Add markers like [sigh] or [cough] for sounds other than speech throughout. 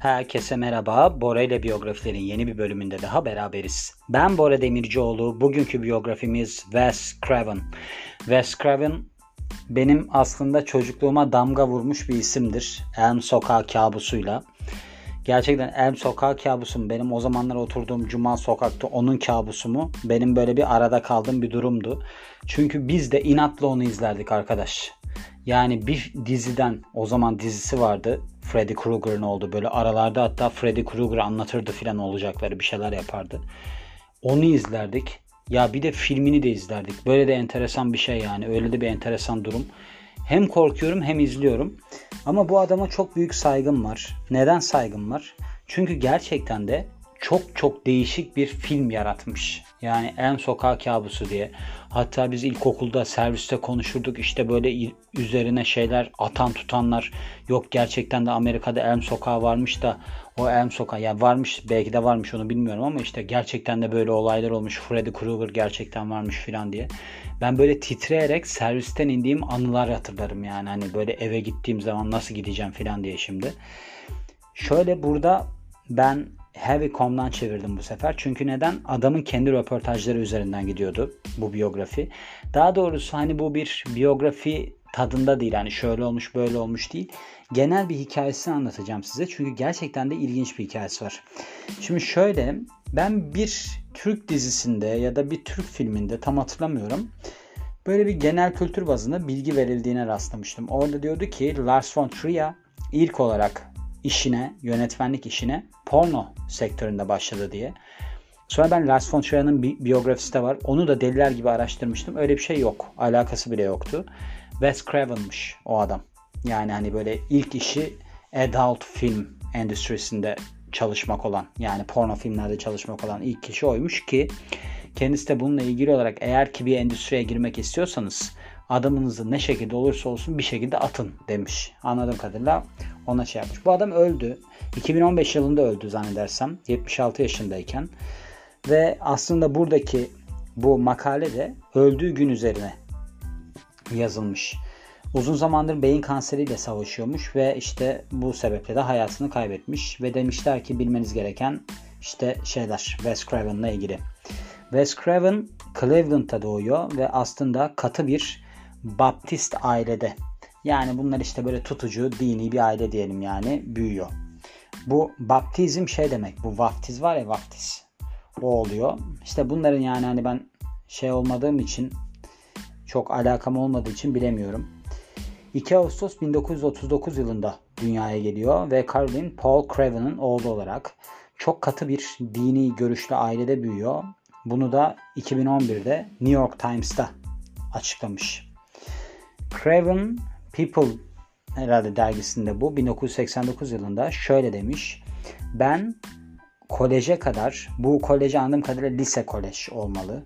Herkese merhaba. Bora ile biyografilerin yeni bir bölümünde daha beraberiz. Ben Bora Demircioğlu. Bugünkü biyografimiz Wes Craven. Wes Craven benim aslında çocukluğuma damga vurmuş bir isimdir. Elm Sokağı kabusuyla. Gerçekten Elm Sokağı kabusum benim o zamanlar oturduğum Cuma sokakta onun kabusu mu? Benim böyle bir arada kaldığım bir durumdu. Çünkü biz de inatla onu izlerdik arkadaş. Yani bir diziden o zaman dizisi vardı. Freddy Krueger'ın oldu. Böyle aralarda hatta Freddy Krueger anlatırdı filan olacakları bir şeyler yapardı. Onu izlerdik. Ya bir de filmini de izlerdik. Böyle de enteresan bir şey yani. Öyle de bir enteresan durum. Hem korkuyorum hem izliyorum. Ama bu adama çok büyük saygım var. Neden saygım var? Çünkü gerçekten de çok çok değişik bir film yaratmış. Yani En Sokağı Kabusu diye. Hatta biz ilkokulda serviste konuşurduk işte böyle üzerine şeyler atan tutanlar yok gerçekten de Amerika'da Elm Sokağı varmış da o Elm Sokağı ya varmış belki de varmış onu bilmiyorum ama işte gerçekten de böyle olaylar olmuş Freddy Krueger gerçekten varmış filan diye. Ben böyle titreyerek servisten indiğim anılar hatırlarım yani hani böyle eve gittiğim zaman nasıl gideceğim filan diye şimdi. Şöyle burada ben Heavy.com'dan çevirdim bu sefer. Çünkü neden? Adamın kendi röportajları üzerinden gidiyordu bu biyografi. Daha doğrusu hani bu bir biyografi tadında değil. Hani şöyle olmuş böyle olmuş değil. Genel bir hikayesini anlatacağım size. Çünkü gerçekten de ilginç bir hikayesi var. Şimdi şöyle ben bir Türk dizisinde ya da bir Türk filminde tam hatırlamıyorum. Böyle bir genel kültür bazında bilgi verildiğine rastlamıştım. Orada diyordu ki Lars von Trier ilk olarak işine, yönetmenlik işine porno sektöründe başladı diye. Sonra ben Lars von Trier'in bi- biyografisi de var. Onu da deliler gibi araştırmıştım. Öyle bir şey yok. Alakası bile yoktu. Wes Craven'mış o adam. Yani hani böyle ilk işi adult film endüstrisinde çalışmak olan yani porno filmlerde çalışmak olan ilk kişi oymuş ki kendisi de bununla ilgili olarak eğer ki bir endüstriye girmek istiyorsanız adamınızı ne şekilde olursa olsun bir şekilde atın demiş. Anladığım kadarıyla ona şey yapmış. Bu adam öldü. 2015 yılında öldü zannedersem. 76 yaşındayken. Ve aslında buradaki bu makale de öldüğü gün üzerine yazılmış. Uzun zamandır beyin kanseriyle savaşıyormuş ve işte bu sebeple de hayatını kaybetmiş ve demişler ki bilmeniz gereken işte şeyler Wes Craven'la ilgili. Wes Craven Cleveland'da doğuyor ve aslında katı bir Baptist ailede yani bunlar işte böyle tutucu, dini bir aile diyelim yani büyüyor. Bu baptizm şey demek. Bu vaftiz var ya vaftiz. O oluyor. İşte bunların yani hani ben şey olmadığım için çok alakam olmadığı için bilemiyorum. 2 Ağustos 1939 yılında dünyaya geliyor ve Caroline Paul Craven'ın oğlu olarak çok katı bir dini görüşlü ailede büyüyor. Bunu da 2011'de New York Times'ta açıklamış. Craven People herhalde dergisinde bu 1989 yılında şöyle demiş. Ben koleje kadar bu koleje anladığım kadarıyla lise kolej olmalı.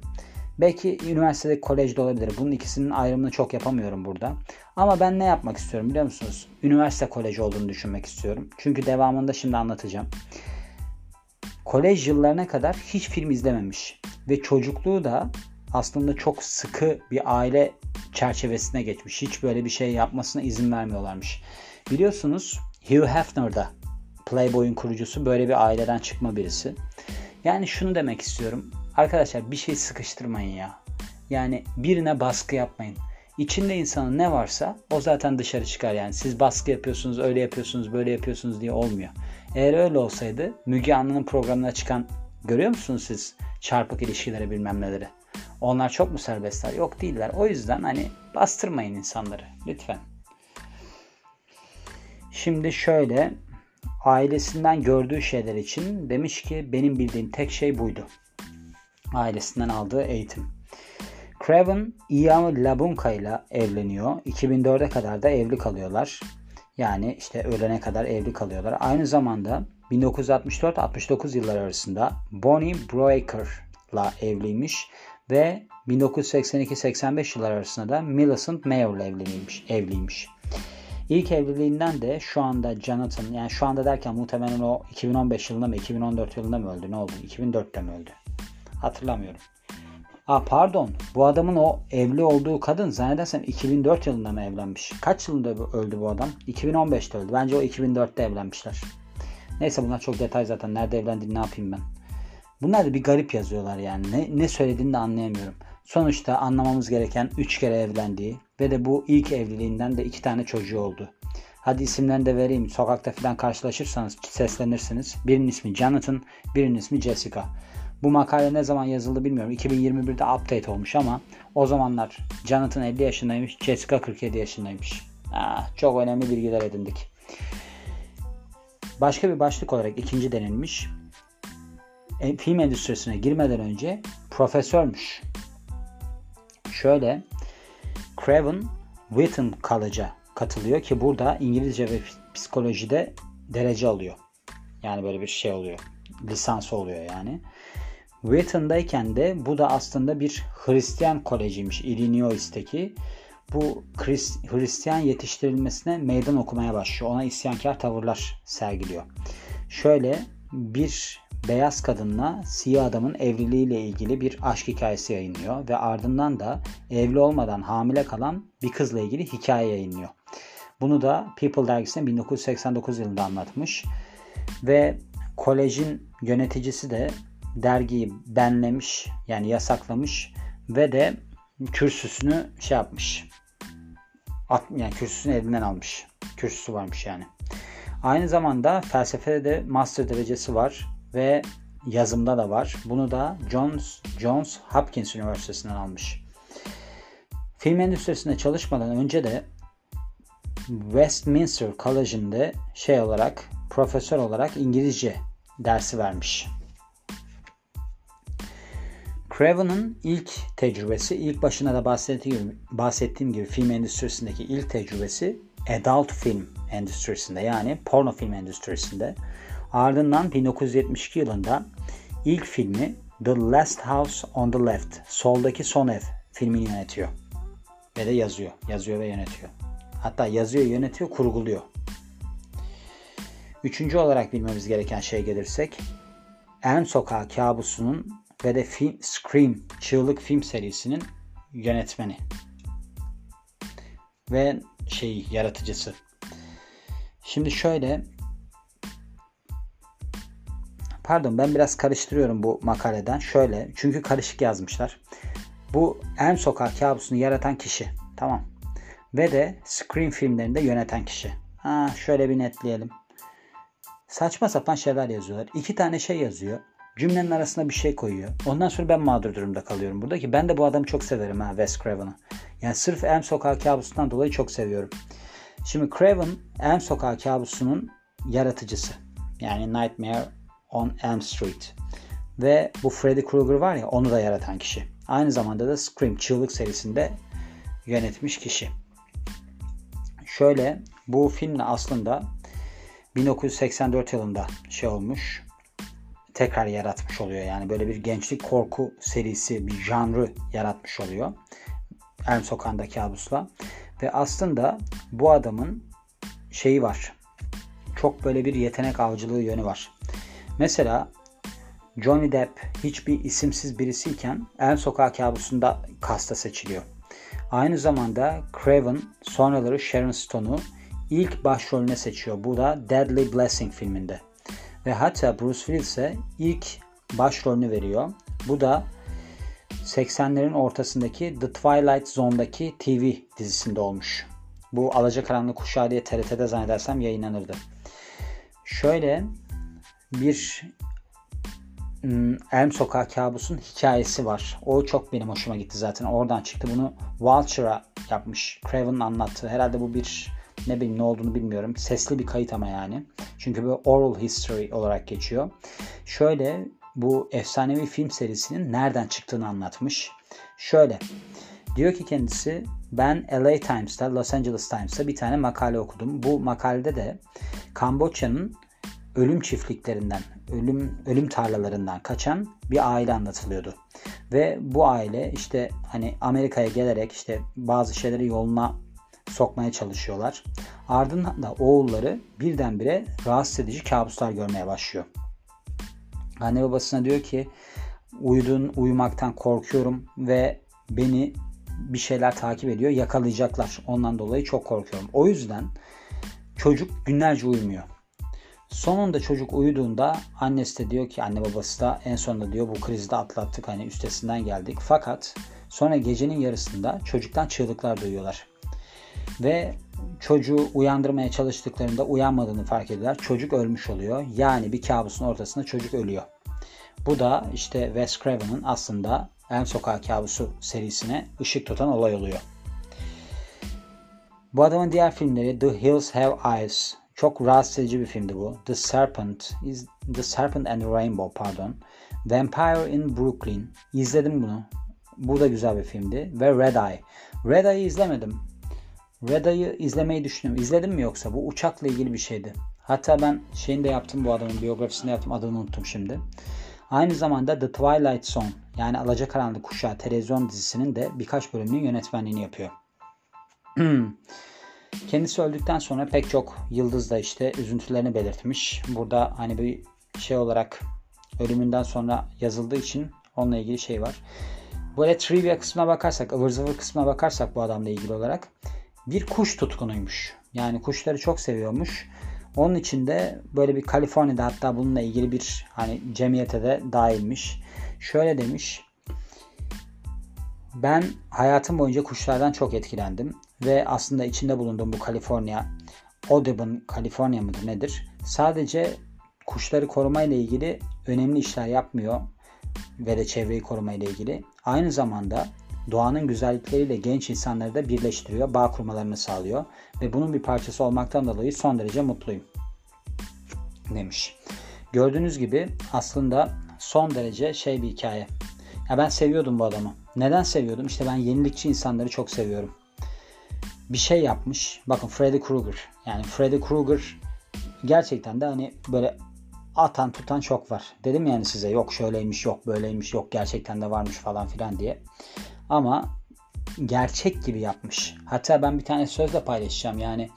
Belki üniversitede kolej de olabilir. Bunun ikisinin ayrımını çok yapamıyorum burada. Ama ben ne yapmak istiyorum biliyor musunuz? Üniversite koleji olduğunu düşünmek istiyorum. Çünkü devamında şimdi anlatacağım. Kolej yıllarına kadar hiç film izlememiş. Ve çocukluğu da aslında çok sıkı bir aile çerçevesine geçmiş. Hiç böyle bir şey yapmasına izin vermiyorlarmış. Biliyorsunuz Hugh Hefner da Playboy'un kurucusu böyle bir aileden çıkma birisi. Yani şunu demek istiyorum. Arkadaşlar bir şey sıkıştırmayın ya. Yani birine baskı yapmayın. İçinde insanın ne varsa o zaten dışarı çıkar yani. Siz baskı yapıyorsunuz, öyle yapıyorsunuz, böyle yapıyorsunuz diye olmuyor. Eğer öyle olsaydı Müge Anlı'nın programına çıkan görüyor musunuz siz çarpık ilişkileri bilmem neleri? Onlar çok mu serbestler? Yok değiller. O yüzden hani bastırmayın insanları lütfen. Şimdi şöyle ailesinden gördüğü şeyler için demiş ki benim bildiğim tek şey buydu. Ailesinden aldığı eğitim. Craven Ian Labunka ile evleniyor. 2004'e kadar da evli kalıyorlar. Yani işte ölene kadar evli kalıyorlar. Aynı zamanda 1964-69 yıllar arasında Bonnie Breaker'la evliymiş ve 1982-85 yıllar arasında da Millicent Mayor ile evliymiş, evliymiş. İlk evliliğinden de şu anda Jonathan yani şu anda derken muhtemelen o 2015 yılında mı 2014 yılında mı öldü ne oldu 2004'te mi öldü hatırlamıyorum. Aa pardon bu adamın o evli olduğu kadın zannedersem 2004 yılında mı evlenmiş? Kaç yılında öldü bu adam? 2015'te öldü. Bence o 2004'te evlenmişler. Neyse bunlar çok detay zaten. Nerede evlendiğini ne yapayım ben. Bunlar da bir garip yazıyorlar yani. Ne, ne söylediğini de anlayamıyorum. Sonuçta anlamamız gereken 3 kere evlendiği ve de bu ilk evliliğinden de 2 tane çocuğu oldu. Hadi isimlerini de vereyim. Sokakta falan karşılaşırsanız seslenirsiniz. Birinin ismi Jonathan, birinin ismi Jessica. Bu makale ne zaman yazıldı bilmiyorum. 2021'de update olmuş ama o zamanlar Jonathan 50 yaşındaymış, Jessica 47 yaşındaymış. Ah, çok önemli bilgiler edindik. Başka bir başlık olarak ikinci denilmiş. E, film endüstrisine girmeden önce profesörmüş. Şöyle Craven Wheaton College'a katılıyor ki burada İngilizce ve psikolojide derece alıyor. Yani böyle bir şey oluyor. Lisans oluyor yani. Wheaton'dayken de bu da aslında bir Hristiyan kolejiymiş Illinois'teki. Bu Hristiyan yetiştirilmesine meydan okumaya başlıyor. Ona isyankar tavırlar sergiliyor. Şöyle bir beyaz kadınla siyah adamın evliliğiyle ilgili bir aşk hikayesi yayınlıyor ve ardından da evli olmadan hamile kalan bir kızla ilgili hikaye yayınlıyor. Bunu da People dergisinde 1989 yılında anlatmış ve kolejin yöneticisi de dergiyi benlemiş yani yasaklamış ve de kürsüsünü şey yapmış. At, yani kürsüsünü elinden almış. Kürsüsü varmış yani. Aynı zamanda felsefede de master derecesi var ve yazımda da var. Bunu da Johns, Johns Hopkins Üniversitesi'nden almış. Film endüstrisinde çalışmadan önce de Westminster College'inde şey olarak profesör olarak İngilizce dersi vermiş. Craven'ın ilk tecrübesi, ilk başına da bahsettiğim gibi, bahsettiğim gibi film endüstrisindeki ilk tecrübesi adult film endüstrisinde yani porno film endüstrisinde. Ardından 1972 yılında ilk filmi The Last House on the Left, Soldaki Son Ev filmini yönetiyor. Ve de yazıyor. Yazıyor ve yönetiyor. Hatta yazıyor, yönetiyor, kurguluyor. Üçüncü olarak bilmemiz gereken şey gelirsek En Sokağı Kabusu'nun ve de film, Scream, Çığlık film serisinin yönetmeni. Ve şey yaratıcısı. Şimdi şöyle Pardon ben biraz karıştırıyorum bu makaleden. Şöyle çünkü karışık yazmışlar. Bu En Sokak kabusunu yaratan kişi. Tamam. Ve de Scream filmlerinde yöneten kişi. Ha, şöyle bir netleyelim. Saçma sapan şeyler yazıyorlar. İki tane şey yazıyor. Cümlenin arasına bir şey koyuyor. Ondan sonra ben mağdur durumda kalıyorum burada ki ben de bu adamı çok severim ha Wes Craven'ı. Yani sırf Elm Sokağı kabusundan dolayı çok seviyorum. Şimdi Craven Elm Sokağı kabusunun yaratıcısı. Yani Nightmare on Elm Street. Ve bu Freddy Krueger var ya onu da yaratan kişi. Aynı zamanda da Scream Çığlık serisinde yönetmiş kişi. Şöyle bu filmle aslında 1984 yılında şey olmuş tekrar yaratmış oluyor. Yani böyle bir gençlik korku serisi, bir janrı yaratmış oluyor. Elm Sokağı'nda kabusla. Ve aslında bu adamın şeyi var. Çok böyle bir yetenek avcılığı yönü var. Mesela Johnny Depp hiçbir isimsiz birisiyken El Sokağı kabusunda kasta seçiliyor. Aynı zamanda Craven sonraları Sharon Stone'u ilk başrolüne seçiyor. Bu da Deadly Blessing filminde. Ve hatta Bruce Willis'e ilk başrolünü veriyor. Bu da 80'lerin ortasındaki The Twilight Zone'daki TV dizisinde olmuş. Bu Alacakaranlık Kuşağı diye TRT'de zannedersem yayınlanırdı. Şöyle bir hmm, Elm Sokağı kabusun hikayesi var. O çok benim hoşuma gitti zaten. Oradan çıktı. Bunu Vulture'a yapmış. Craven'ın anlattığı. Herhalde bu bir ne bileyim ne olduğunu bilmiyorum. Sesli bir kayıt ama yani. Çünkü bu oral history olarak geçiyor. Şöyle bu efsanevi film serisinin nereden çıktığını anlatmış. Şöyle diyor ki kendisi ben LA Times'ta, Los Angeles Times'ta bir tane makale okudum. Bu makalede de Kamboçya'nın ölüm çiftliklerinden, ölüm ölüm tarlalarından kaçan bir aile anlatılıyordu. Ve bu aile işte hani Amerika'ya gelerek işte bazı şeyleri yoluna sokmaya çalışıyorlar. Ardından da oğulları birdenbire rahatsız edici kabuslar görmeye başlıyor. Anne babasına diyor ki uyudun uyumaktan korkuyorum ve beni bir şeyler takip ediyor yakalayacaklar. Ondan dolayı çok korkuyorum. O yüzden çocuk günlerce uyumuyor. Sonunda çocuk uyuduğunda annesi de diyor ki anne babası da en sonunda diyor bu krizi de atlattık hani üstesinden geldik. Fakat sonra gecenin yarısında çocuktan çığlıklar duyuyorlar. Ve çocuğu uyandırmaya çalıştıklarında uyanmadığını fark ediyorlar. Çocuk ölmüş oluyor. Yani bir kabusun ortasında çocuk ölüyor. Bu da işte Wes Craven'ın aslında Elm Sokağı Kabusu serisine ışık tutan olay oluyor. Bu adamın diğer filmleri The Hills Have Eyes. Çok rahatsız edici bir filmdi bu. The Serpent, is The Serpent and the Rainbow pardon. Vampire in Brooklyn. İzledim bunu. Bu da güzel bir filmdi. Ve Red Eye. Red Eye'ı izlemedim. Red Eye'ı izlemeyi düşünüyorum. İzledim mi yoksa? Bu uçakla ilgili bir şeydi. Hatta ben şeyini de yaptım bu adamın biyografisini yaptım. Adını unuttum şimdi. Aynı zamanda The Twilight Zone yani Alacakaranlık Kuşağı televizyon dizisinin de birkaç bölümünün yönetmenliğini yapıyor. [clears throat] Kendisi öldükten sonra pek çok yıldız da işte üzüntülerini belirtmiş. Burada hani bir şey olarak ölümünden sonra yazıldığı için onunla ilgili şey var. Böyle trivia kısmına bakarsak, ıvır zıvır kısmına bakarsak bu adamla ilgili olarak bir kuş tutkunuymuş. Yani kuşları çok seviyormuş. Onun için de böyle bir Kaliforniya'da hatta bununla ilgili bir hani cemiyete de dahilmiş. Şöyle demiş. Ben hayatım boyunca kuşlardan çok etkilendim ve aslında içinde bulunduğum bu Kaliforniya, Audubon Kaliforniya mıdır nedir? Sadece kuşları korumayla ilgili önemli işler yapmıyor ve de çevreyi korumayla ilgili. Aynı zamanda doğanın güzellikleriyle genç insanları da birleştiriyor, bağ kurmalarını sağlıyor ve bunun bir parçası olmaktan dolayı son derece mutluyum demiş. Gördüğünüz gibi aslında son derece şey bir hikaye. Ya ben seviyordum bu adamı. Neden seviyordum? İşte ben yenilikçi insanları çok seviyorum. Bir şey yapmış. Bakın Freddy Krueger. Yani Freddy Krueger gerçekten de hani böyle atan tutan çok var. Dedim yani size yok şöyleymiş yok böyleymiş yok gerçekten de varmış falan filan diye. Ama gerçek gibi yapmış. Hatta ben bir tane sözle paylaşacağım. Yani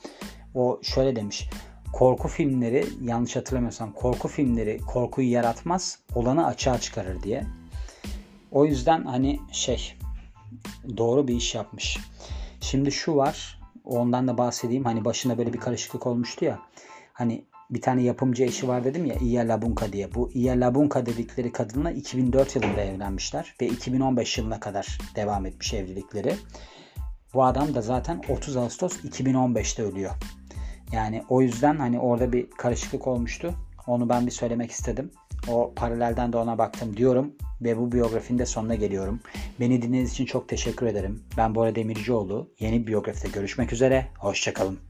o şöyle demiş. Korku filmleri yanlış hatırlamıyorsam korku filmleri korkuyu yaratmaz olanı açığa çıkarır diye. O yüzden hani şey doğru bir iş yapmış. Şimdi şu var ondan da bahsedeyim. Hani başında böyle bir karışıklık olmuştu ya. Hani bir tane yapımcı eşi var dedim ya Iya Labunka diye. Bu Iya Labunka dedikleri kadınla 2004 yılında evlenmişler ve 2015 yılına kadar devam etmiş evlilikleri. Bu adam da zaten 30 Ağustos 2015'te ölüyor. Yani o yüzden hani orada bir karışıklık olmuştu. Onu ben bir söylemek istedim. O paralelden de ona baktım diyorum ve bu biyografinin de sonuna geliyorum. Beni dinlediğiniz için çok teşekkür ederim. Ben Bora Demircioğlu. Yeni bir biyografide görüşmek üzere. Hoşçakalın.